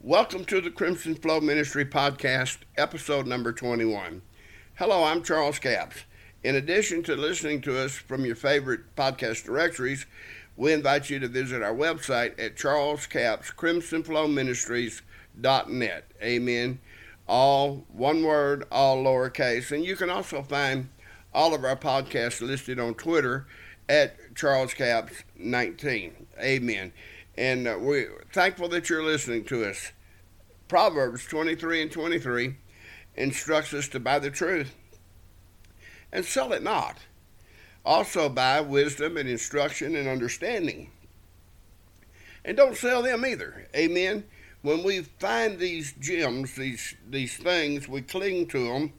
Welcome to the Crimson Flow Ministry Podcast, episode number 21. Hello, I'm Charles Capps. In addition to listening to us from your favorite podcast directories, we invite you to visit our website at charlescappscrimsonflowministries.net. Amen. All one word, all lowercase. And you can also find all of our podcasts listed on Twitter at charlescaps19. Amen. And uh, we're thankful that you're listening to us. Proverbs 23 and 23 instructs us to buy the truth and sell it not. Also, buy wisdom and instruction and understanding. And don't sell them either. Amen. When we find these gems, these, these things, we cling to them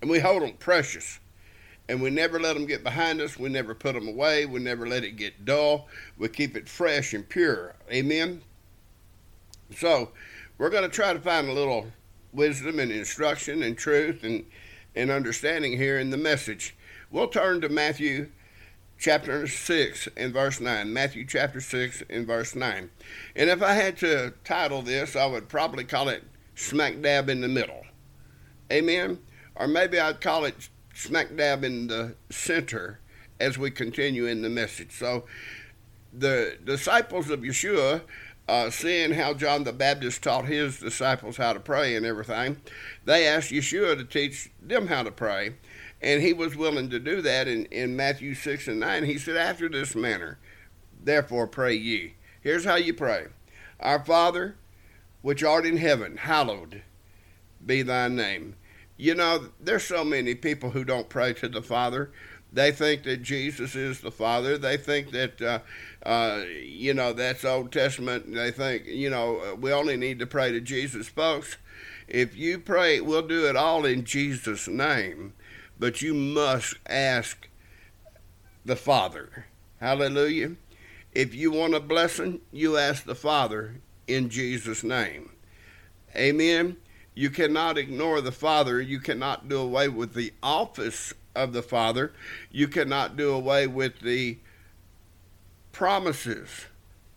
and we hold them precious and we never let them get behind us. We never put them away. We never let it get dull. We keep it fresh and pure. Amen. So, we're going to try to find a little wisdom and instruction and truth and, and understanding here in the message. We'll turn to Matthew chapter 6 and verse 9. Matthew chapter 6 and verse 9. And if I had to title this, I would probably call it Smack Dab in the Middle. Amen. Or maybe I'd call it smack dab in the center as we continue in the message. So, the disciples of Yeshua, uh, seeing how John the Baptist taught his disciples how to pray and everything, they asked Yeshua to teach them how to pray. And he was willing to do that in, in Matthew 6 and 9. He said, After this manner, therefore pray ye. Here's how you pray Our Father, which art in heaven, hallowed be thy name. You know, there's so many people who don't pray to the Father. They think that Jesus is the Father. They think that, uh, uh, you know, that's Old Testament. They think, you know, we only need to pray to Jesus. Folks, if you pray, we'll do it all in Jesus' name, but you must ask the Father. Hallelujah. If you want a blessing, you ask the Father in Jesus' name. Amen. You cannot ignore the Father. You cannot do away with the office of the Father. You cannot do away with the promises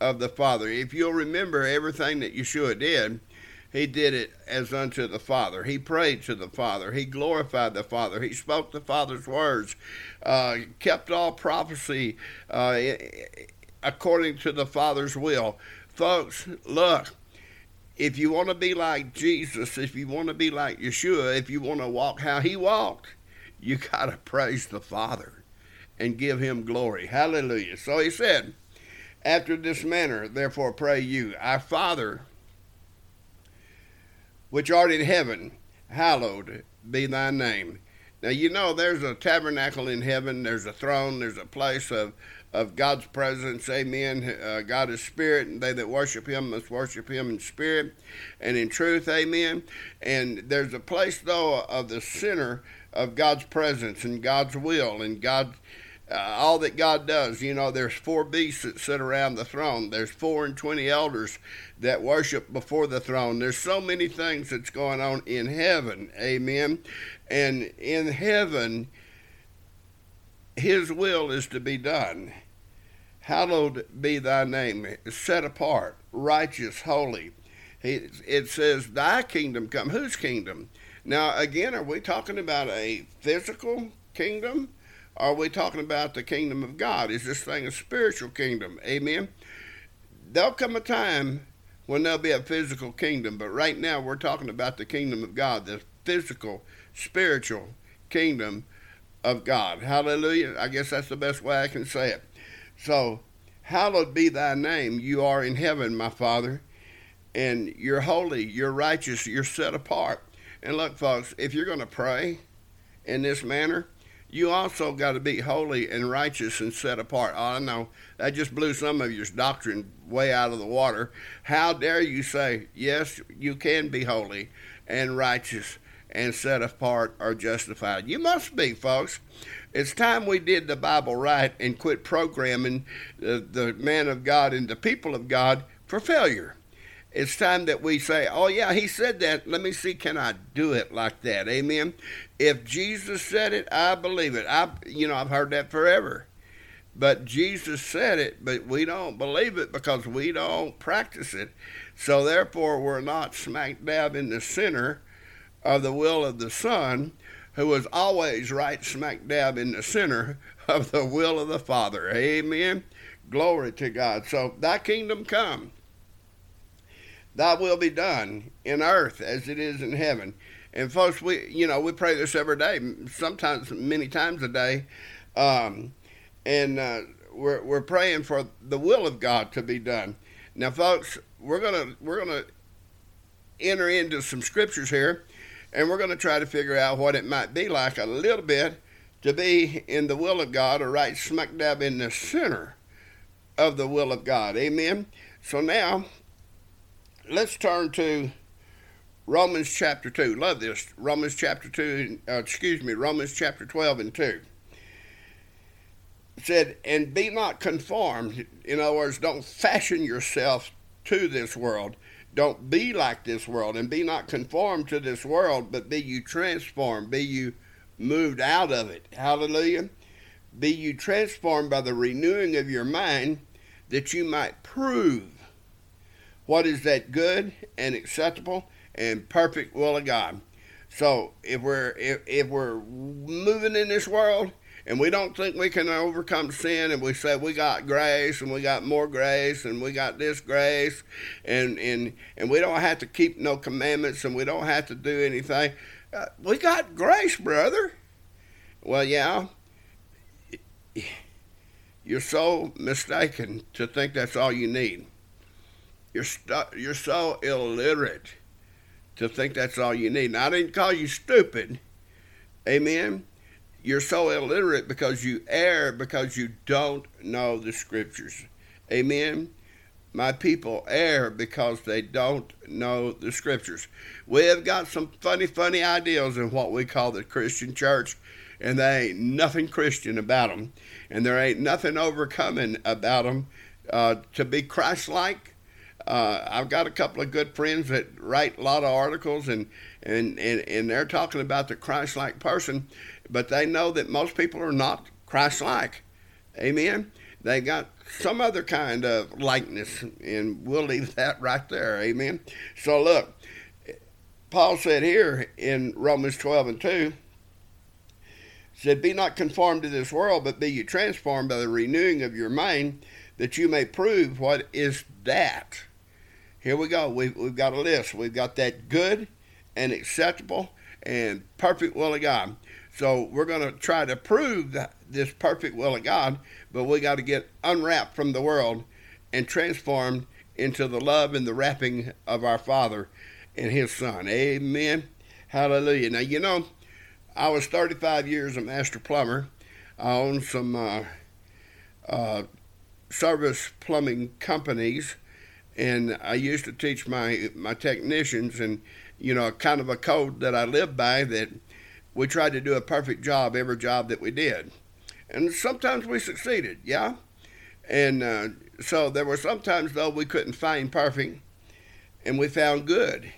of the Father. If you'll remember everything that Yeshua did, he did it as unto the Father. He prayed to the Father. He glorified the Father. He spoke the Father's words, uh, kept all prophecy uh, according to the Father's will. Folks, look, if you want to be like Jesus, if you want to be like Yeshua, if you want to walk how he walked, you got to praise the Father and give him glory. Hallelujah. So he said, After this manner, therefore pray you, Our Father, which art in heaven, hallowed be thy name. Now, you know, there's a tabernacle in heaven, there's a throne, there's a place of of God's presence. Amen. Uh, God is spirit, and they that worship him must worship him in spirit and in truth. Amen. And there's a place, though, of the center of God's presence and God's will and God. Uh, all that God does, you know, there's four beasts that sit around the throne. There's four and twenty elders that worship before the throne. There's so many things that's going on in heaven. Amen. And in heaven, His will is to be done. Hallowed be thy name, set apart, righteous, holy. It says, Thy kingdom come. Whose kingdom? Now, again, are we talking about a physical kingdom? Are we talking about the kingdom of God? Is this thing a spiritual kingdom? Amen. There'll come a time when there'll be a physical kingdom, but right now we're talking about the kingdom of God, the physical, spiritual kingdom of God. Hallelujah. I guess that's the best way I can say it. So, hallowed be thy name. You are in heaven, my Father, and you're holy, you're righteous, you're set apart. And look, folks, if you're going to pray in this manner, you also got to be holy and righteous and set apart. I know that just blew some of your doctrine way out of the water. How dare you say, yes, you can be holy and righteous and set apart or justified? You must be, folks. It's time we did the Bible right and quit programming the, the man of God and the people of God for failure. It's time that we say, oh, yeah, he said that. Let me see, can I do it like that? Amen. If Jesus said it, I believe it. I, you know, I've heard that forever. But Jesus said it, but we don't believe it because we don't practice it. So therefore, we're not smack dab in the center of the will of the Son, who was always right smack dab in the center of the will of the Father. Amen. Glory to God. So thy kingdom come. Thy will be done in earth as it is in heaven. And folks, we you know we pray this every day, sometimes many times a day, um, and uh, we're we're praying for the will of God to be done. Now, folks, we're gonna we're gonna enter into some scriptures here, and we're gonna try to figure out what it might be like a little bit to be in the will of God, or right smack dab in the center of the will of God. Amen. So now, let's turn to Romans chapter 2. Love this. Romans chapter 2, uh, excuse me, Romans chapter 12 and 2. It said, and be not conformed. In other words, don't fashion yourself to this world. Don't be like this world and be not conformed to this world, but be you transformed, be you moved out of it. Hallelujah. Be you transformed by the renewing of your mind that you might prove what is that good and acceptable and perfect will of God. So if we're if, if we're moving in this world and we don't think we can overcome sin and we say we got grace and we got more grace and we got this grace and and and we don't have to keep no commandments and we don't have to do anything uh, we got grace brother well yeah you're so mistaken to think that's all you need you're stu- you're so illiterate to think that's all you need. Now, I didn't call you stupid. Amen. You're so illiterate because you err because you don't know the scriptures. Amen. My people err because they don't know the scriptures. We have got some funny, funny ideals in what we call the Christian church, and there ain't nothing Christian about them, and there ain't nothing overcoming about them uh, to be Christ like uh, I've got a couple of good friends that write a lot of articles, and, and, and, and they're talking about the Christ like person, but they know that most people are not Christ like. Amen? They got some other kind of likeness, and we'll leave that right there. Amen? So, look, Paul said here in Romans 12 and 2, said, Be not conformed to this world, but be ye transformed by the renewing of your mind, that you may prove what is that here we go. We've, we've got a list. We've got that good and acceptable and perfect will of God. So we're going to try to prove that this perfect will of God, but we got to get unwrapped from the world and transformed into the love and the wrapping of our Father and His Son. Amen. Hallelujah. Now, you know, I was 35 years a master plumber. I owned some uh, uh, service plumbing companies and I used to teach my my technicians, and you know, kind of a code that I live by that we tried to do a perfect job every job that we did, and sometimes we succeeded, yeah, and uh, so there were sometimes though we couldn't find perfect, and we found good,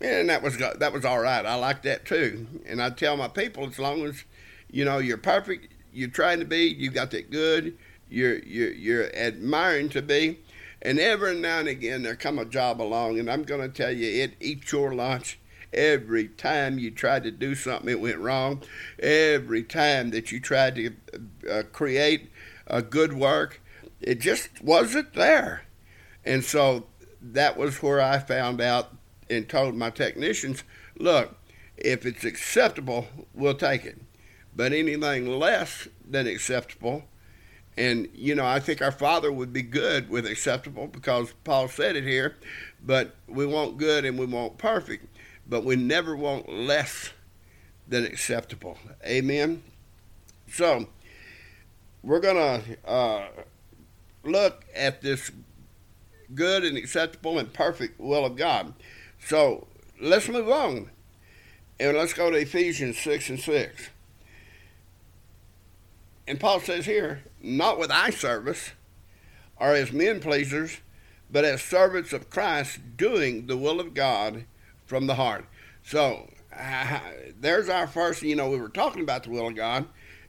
and that was that was all right. I like that too, and I tell my people as long as you know you're perfect, you're trying to be, you got that good, you're you're you're admiring to be and every now and again, there come a job along, and I'm going to tell you, it eats your lunch. Every time you tried to do something, it went wrong. Every time that you tried to uh, create a good work, it just wasn't there. And so that was where I found out and told my technicians, look, if it's acceptable, we'll take it. But anything less than acceptable, and, you know, I think our Father would be good with acceptable because Paul said it here, but we want good and we want perfect, but we never want less than acceptable. Amen? So, we're to uh, look at this good and acceptable and perfect will of God. So, let's move on. And let's go to Ephesians 6 and 6. And Paul says here, not with eye service or as men pleasers, but as servants of Christ, doing the will of God from the heart. So uh, there's our first, you know, we were talking about the will of God,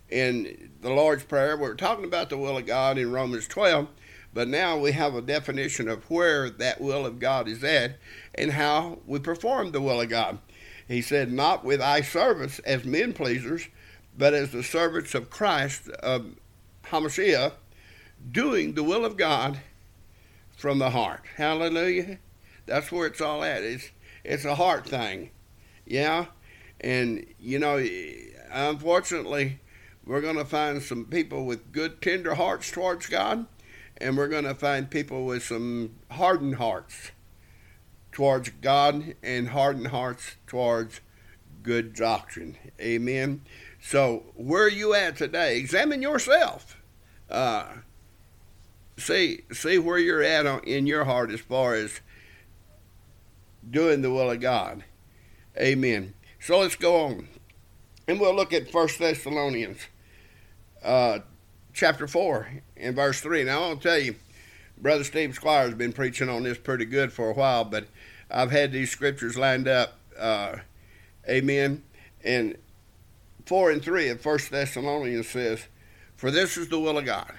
in the Lord's Prayer. We're talking about the will of God in Romans 12, but now we have a definition of where that will of God is at and how we perform the will of God. He said, Not with eye service as men pleasers, but as the servants of Christ, of Hamashiach, doing the will of God from the heart. Hallelujah. That's where it's all at. It's it's a heart thing. Yeah. And you know, unfortunately, we're going to find some people with good tender hearts towards God, and we're going to find people with some hardened hearts towards God and hardened hearts towards good doctrine. Amen. So, where are you at today? Examine yourself. Uh, see, see where you're at in your heart as far as doing the will of God. Amen. So let's go on, and we'll look at First Thessalonians, uh, chapter four, and verse three. Now I'll tell you, Brother Steve Squire has been preaching on this pretty good for a while, but I've had these scriptures lined up. Uh, amen. And four and three of First Thessalonians says, "For this is the will of God."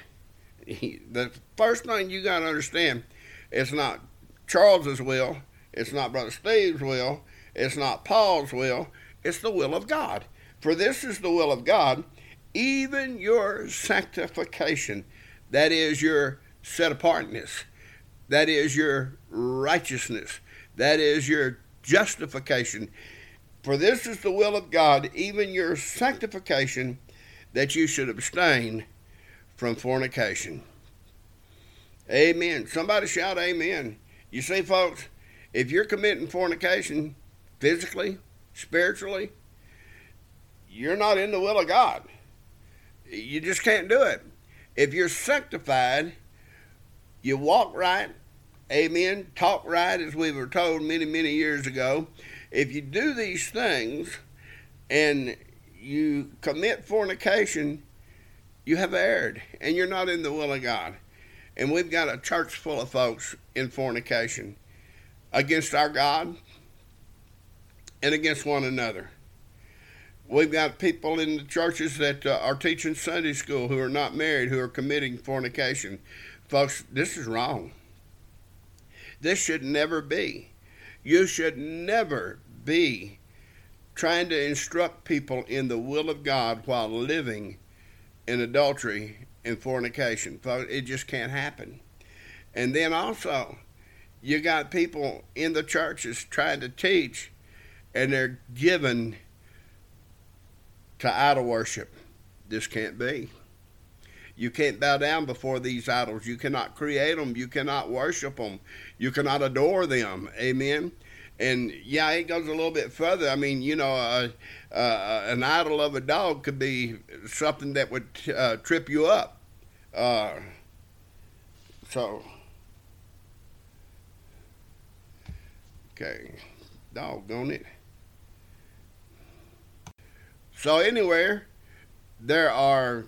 He, the first thing you got to understand, it's not Charles's will, it's not Brother Steve's will, it's not Paul's will, it's the will of God. For this is the will of God, even your sanctification, that is your set apartness, that is your righteousness, that is your justification. For this is the will of God, even your sanctification, that you should abstain from fornication. Amen. Somebody shout amen. You see, folks, if you're committing fornication physically, spiritually, you're not in the will of God. You just can't do it. If you're sanctified, you walk right, amen, talk right, as we were told many, many years ago. If you do these things and you commit fornication, you have erred and you're not in the will of God. And we've got a church full of folks in fornication against our God and against one another. We've got people in the churches that uh, are teaching Sunday school who are not married who are committing fornication. Folks, this is wrong. This should never be. You should never be trying to instruct people in the will of God while living in adultery and fornication. Folks, it just can't happen. And then also, you got people in the churches trying to teach, and they're given to idol worship. This can't be. You can't bow down before these idols. You cannot create them. You cannot worship them. You cannot adore them. Amen. And yeah, it goes a little bit further. I mean, you know, uh, uh, an idol of a dog could be something that would uh, trip you up. Uh, so, okay, doggone it. So, anywhere, there are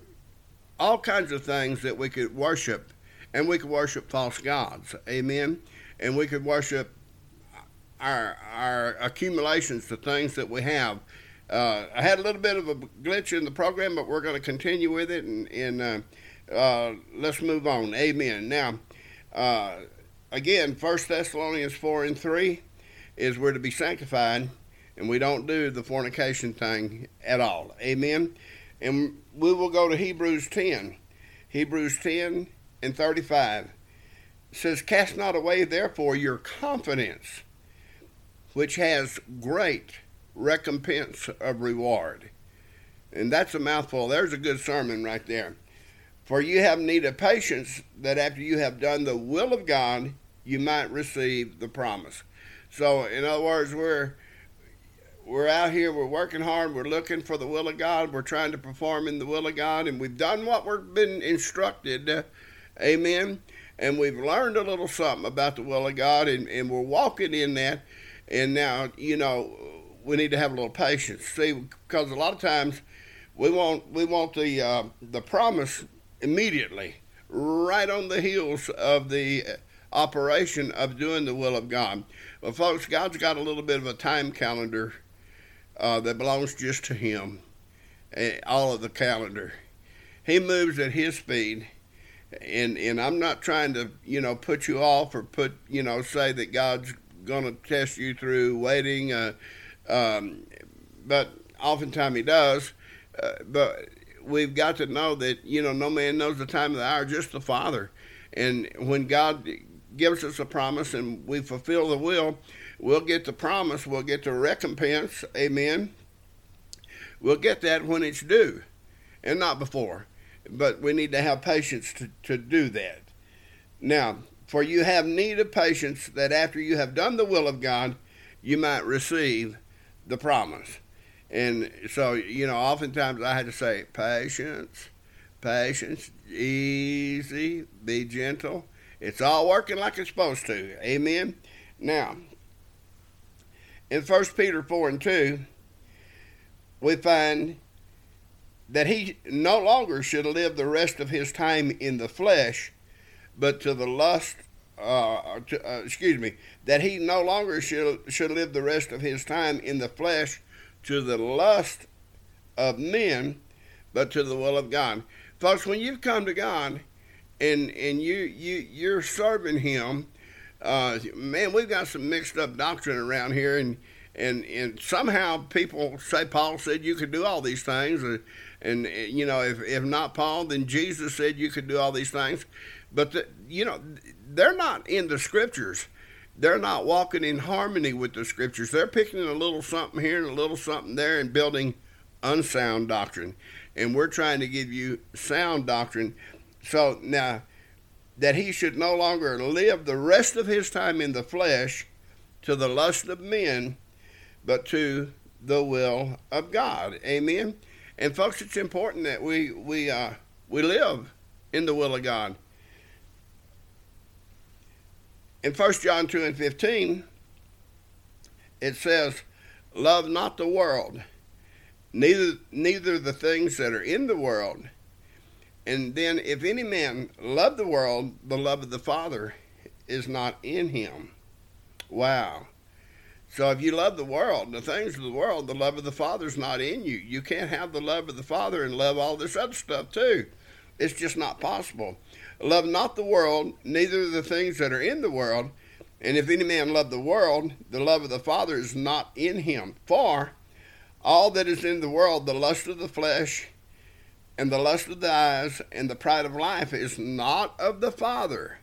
all kinds of things that we could worship, and we could worship false gods. Amen. And we could worship our our accumulations, the things that we have. Uh, I had a little bit of a glitch in the program, but we're going to continue with it, and, and uh, uh, let's move on. Amen. Now, uh, again, First Thessalonians four and three is we're to be sanctified, and we don't do the fornication thing at all. Amen. And we will go to Hebrews ten. Hebrews ten and thirty-five says, "Cast not away, therefore, your confidence." which has great recompense of reward. And that's a mouthful. There's a good sermon right there. For you have need of patience, that after you have done the will of God, you might receive the promise. So, in other words, we're we're out here, we're working hard, we're looking for the will of God, we're trying to perform in the will of God, and we've done what we've been instructed. Amen. And we've learned a little something about the will of God, and, and we're walking in that. And now, you know, we need to have a little patience. See, because a lot of times we want we want the uh, the promise immediately, right on the heels of the operation of doing the will of God. Well, folks, God's got a little bit of a time calendar uh, that belongs just to Him. eh, all of the calendar. He moves at his speed. And and I'm not trying to, you know, put you off or put, you know, say that God's going to test you through waiting. Uh, um, but oftentimes he does. Uh, but we've got to know that, you know, no man knows the time of the hour, just the Father. And when God gives us a promise and we fulfill the will, we'll get the promise, we'll get the recompense. Amen. We'll get that when it's due and not before. But we need to have patience to, to do that. Now, for you have need of patience that after you have done the will of God, you might receive the promise. And so, you know, oftentimes I had to say, patience, patience, easy, be gentle. It's all working like it's supposed to. Amen. Now, in 1 Peter 4 and 2, we find that he no longer should live the rest of his time in the flesh, but to the lust, uh, to, uh, excuse me, that he no longer should, should live the rest of his time in the flesh to the lust of men, but to the will of God. Folks, when you've come to God and and you you you're serving Him, uh, man, we've got some mixed up doctrine around here, and and and somehow people say Paul said you could do all these things, and, and you know if if not Paul, then Jesus said you could do all these things, but the, you know they're not in the scriptures. They're not walking in harmony with the scriptures. They're picking a little something here and a little something there and building unsound doctrine. And we're trying to give you sound doctrine. So now that he should no longer live the rest of his time in the flesh to the lust of men but to the will of God. Amen. And folks, it's important that we we uh, we live in the will of God. In 1 John 2 and 15, it says, Love not the world, neither neither the things that are in the world. And then if any man love the world, the love of the Father is not in him. Wow. So if you love the world, the things of the world, the love of the Father's not in you. You can't have the love of the Father and love all this other stuff too. It's just not possible. Love not the world, neither the things that are in the world. And if any man love the world, the love of the Father is not in him. For all that is in the world, the lust of the flesh, and the lust of the eyes, and the pride of life, is not of the Father,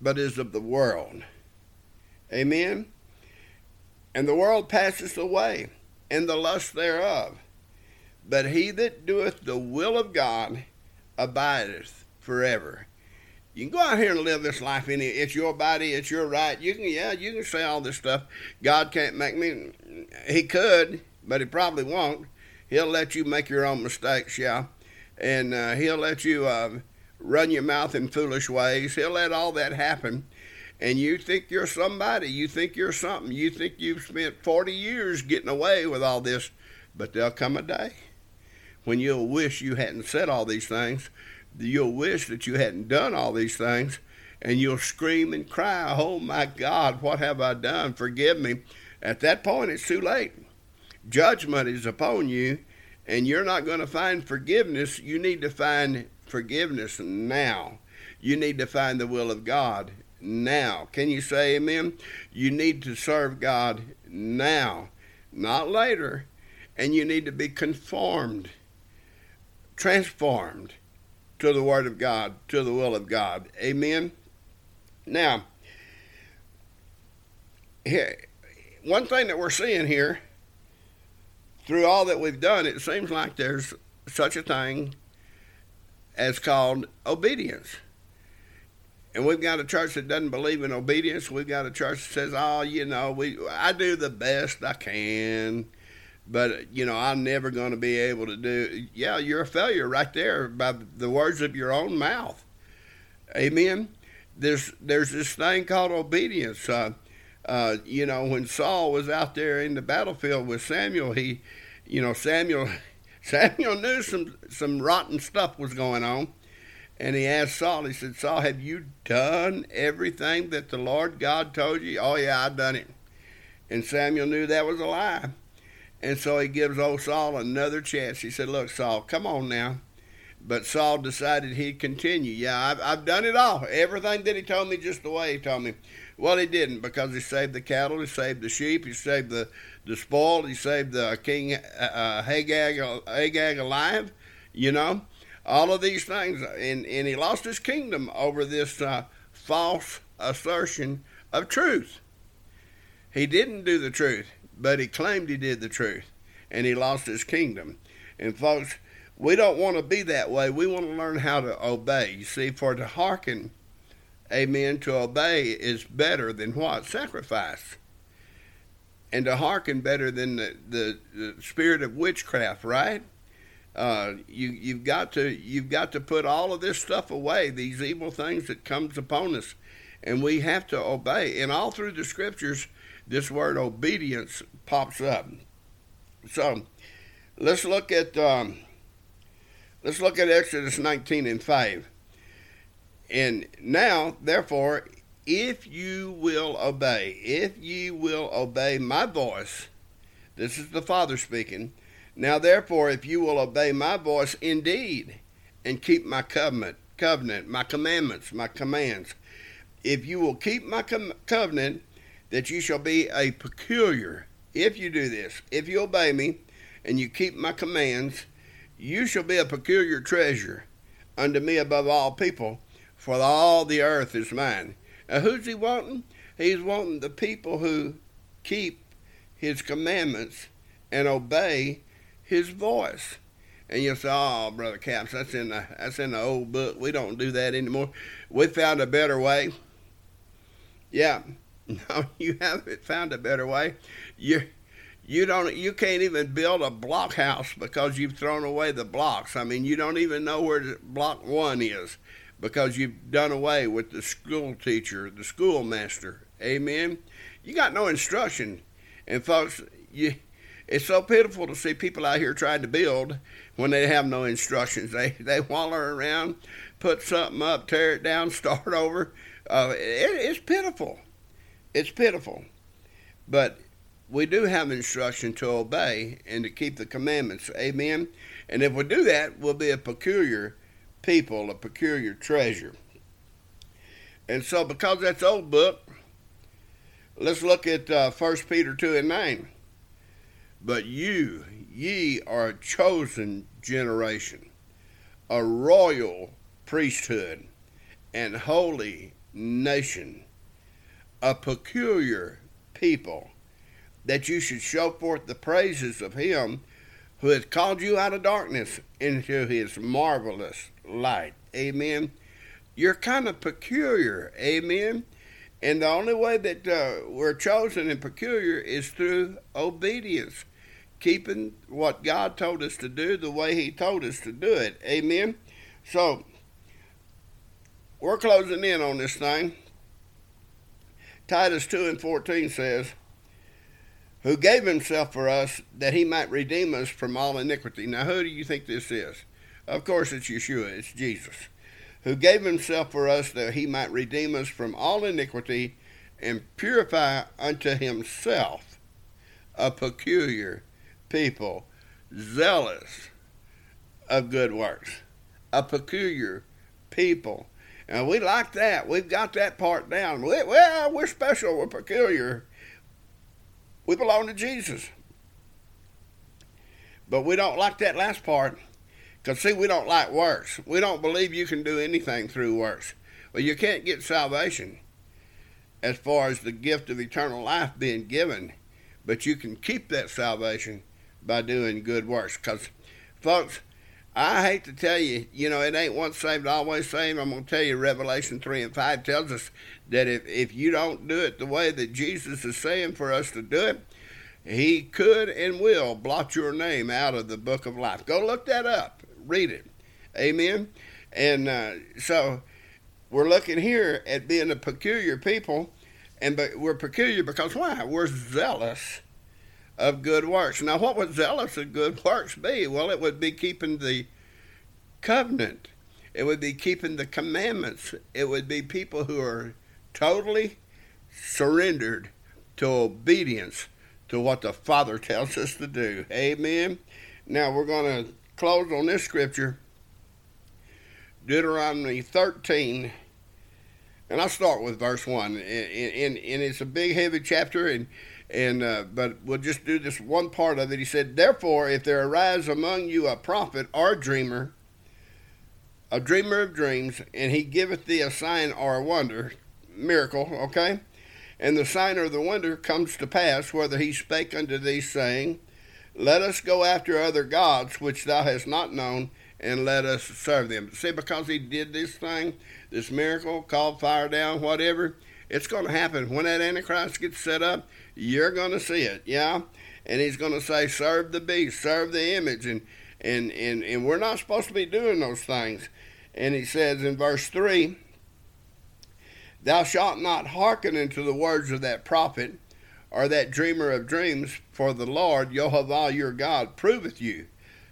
but is of the world. Amen. And the world passeth away, and the lust thereof. But he that doeth the will of God abideth forever. You can go out here and live this life. Any, it's your body, it's your right. You can, yeah, you can say all this stuff. God can't make me. He could, but he probably won't. He'll let you make your own mistakes, yeah, and uh, he'll let you uh, run your mouth in foolish ways. He'll let all that happen and you think you're somebody, you think you're something, you think you've spent 40 years getting away with all this, but there'll come a day when you'll wish you hadn't said all these things, you'll wish that you hadn't done all these things, and you'll scream and cry, Oh my God, what have I done? Forgive me. At that point, it's too late. Judgment is upon you, and you're not going to find forgiveness. You need to find forgiveness now. You need to find the will of God now. Can you say amen? You need to serve God now, not later. And you need to be conformed, transformed to the Word of God, to the will of God. Amen? Now, here, one thing that we're seeing here, through all that we've done, it seems like there's such a thing as called obedience. And we've got a church that doesn't believe in obedience. We've got a church that says, "Oh, you know, we I do the best I can, but you know, I'm never going to be able to do." Yeah, you're a failure right there by the words of your own mouth. Amen. There's there's this thing called obedience. Uh, uh, you know, when Saul was out there in the battlefield with Samuel, he, you know, Samuel Samuel knew some some rotten stuff was going on and he asked Saul, he said, Saul, have you done everything that the Lord God told you? Oh, yeah, I've done it. And Samuel knew that was a lie. And so he gives old Saul another chance. He said, Look, Saul, come on now. But Saul decided he'd continue. Yeah, I've, I've done it all. Everything that he told me just the way he told me. Well, he didn't because he saved the cattle, he saved the sheep, he saved the, the spoil, he saved the king uh, uh Hagag, Agag alive, you know, all of these things. And, and he lost his kingdom over this uh, false assertion of truth. He didn't do the truth, but he claimed he did the truth, and he lost his kingdom. And folks, we don't want to be that way. We want to learn how to obey. You see, for to hearken, amen, to obey is better than what? Sacrifice. And to hearken better than the, the, the spirit of witchcraft, right? Uh, you you've got to you've got to put all of this stuff away, these evil things that comes upon us, and we have to obey. And all through the scriptures, this word obedience pops up. So let's look at um, let's look at Exodus 19 and 5. And now, therefore, if you will obey, if ye will obey my voice, this is the Father speaking. Now, therefore, if you will obey my voice indeed, and keep my covenant, covenant, my commandments, my commands, if you will keep my com- covenant, that you shall be a peculiar. If you do this, if you obey me, and you keep my commands, you shall be a peculiar treasure unto me above all people, for all the earth is mine. Now, who's he wanting? He's wanting the people who keep his commandments and obey his voice. And you say, "Oh, brother Capps, that's in the that's in the old book. We don't do that anymore. We found a better way." Yeah, no, you haven't found a better way. You you don't you can't even build a block house because you've thrown away the blocks. I mean, you don't even know where block one is because you've done away with the school teacher, the schoolmaster. Amen. You got no instruction, and folks, you it's so pitiful to see people out here trying to build when they have no instructions. They they waller around, put something up, tear it down, start over. Uh, it, it's pitiful. It's pitiful. But we do have instruction to obey and to keep the commandments. Amen. And if we do that, we'll be a peculiar people, a peculiar treasure. And so, because that's old book, let's look at uh, 1 Peter 2 and 9. But you, ye are a chosen generation, a royal priesthood, and holy nation, a peculiar people, that you should show forth the praises of him who has called you out of darkness into his marvelous light. Amen. You're kind of peculiar. Amen. And the only way that uh, we're chosen and peculiar is through obedience keeping what God told us to do the way He told us to do it. Amen. So, we're closing in on this thing. Titus 2 and 14 says, Who gave himself for us that he might redeem us from all iniquity. Now, who do you think this is? Of course, it's Yeshua, it's Jesus. Who gave himself for us that he might redeem us from all iniquity and purify unto himself a peculiar people zealous of good works, a peculiar people. And we like that. We've got that part down. We, well, we're special. We're peculiar. We belong to Jesus. But we don't like that last part. Because, see, we don't like works. We don't believe you can do anything through works. Well, you can't get salvation as far as the gift of eternal life being given, but you can keep that salvation by doing good works. Because, folks, I hate to tell you, you know, it ain't once saved, always saved. I'm going to tell you, Revelation 3 and 5 tells us that if, if you don't do it the way that Jesus is saying for us to do it, he could and will blot your name out of the book of life. Go look that up, read it. Amen. And uh, so we're looking here at being a peculiar people, and but we're peculiar because why? We're zealous of good works. Now, what would zealous of good works be? Well, it would be keeping the covenant, it would be keeping the commandments, it would be people who are totally surrendered to obedience to what the Father tells us to do. Amen. Now we're going to close on this scripture Deuteronomy 13. And I'll start with verse 1. And, and, and it's a big, heavy chapter, and, and uh, but we'll just do this one part of it. He said, Therefore, if there arise among you a prophet or a dreamer, a dreamer of dreams, and he giveth thee a sign or a wonder, miracle, okay? And the sign or the wonder comes to pass, whether he spake unto thee, saying, Let us go after other gods which thou hast not known, and let us serve them. See, because he did this thing, this miracle, called fire down, whatever, it's going to happen. When that Antichrist gets set up, you're going to see it, yeah? And he's going to say, Serve the beast, serve the image, and and, and, and we're not supposed to be doing those things. And he says in verse 3 Thou shalt not hearken unto the words of that prophet or that dreamer of dreams, for the Lord, Jehovah your God, proveth you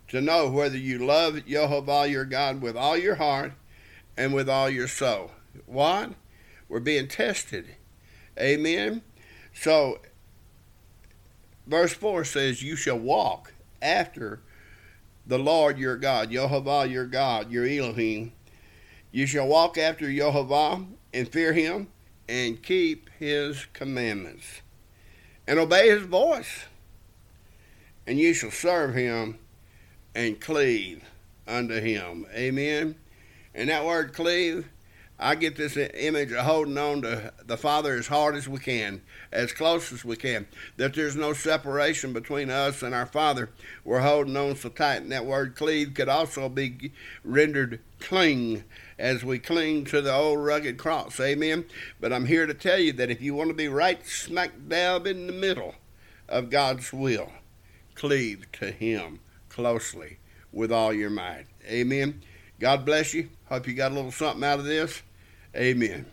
to know whether you love Jehovah your God with all your heart and with all your soul. What? We're being tested. Amen. So, verse 4 says, You shall walk after the Lord your God, Jehovah your God, your Elohim. You shall walk after Jehovah and fear him and keep his commandments and obey his voice. And you shall serve him and cleave unto him. Amen. And that word cleave I get this image of holding on to the Father as hard as we can, as close as we can, that there's no separation between us and our Father. We're holding on so tight. And that word cleave could also be rendered cling, as we cling to the old rugged cross. Amen. But I'm here to tell you that if you want to be right smack dab in the middle of God's will, cleave to Him closely with all your might. Amen. God bless you. Hope you got a little something out of this. Amen.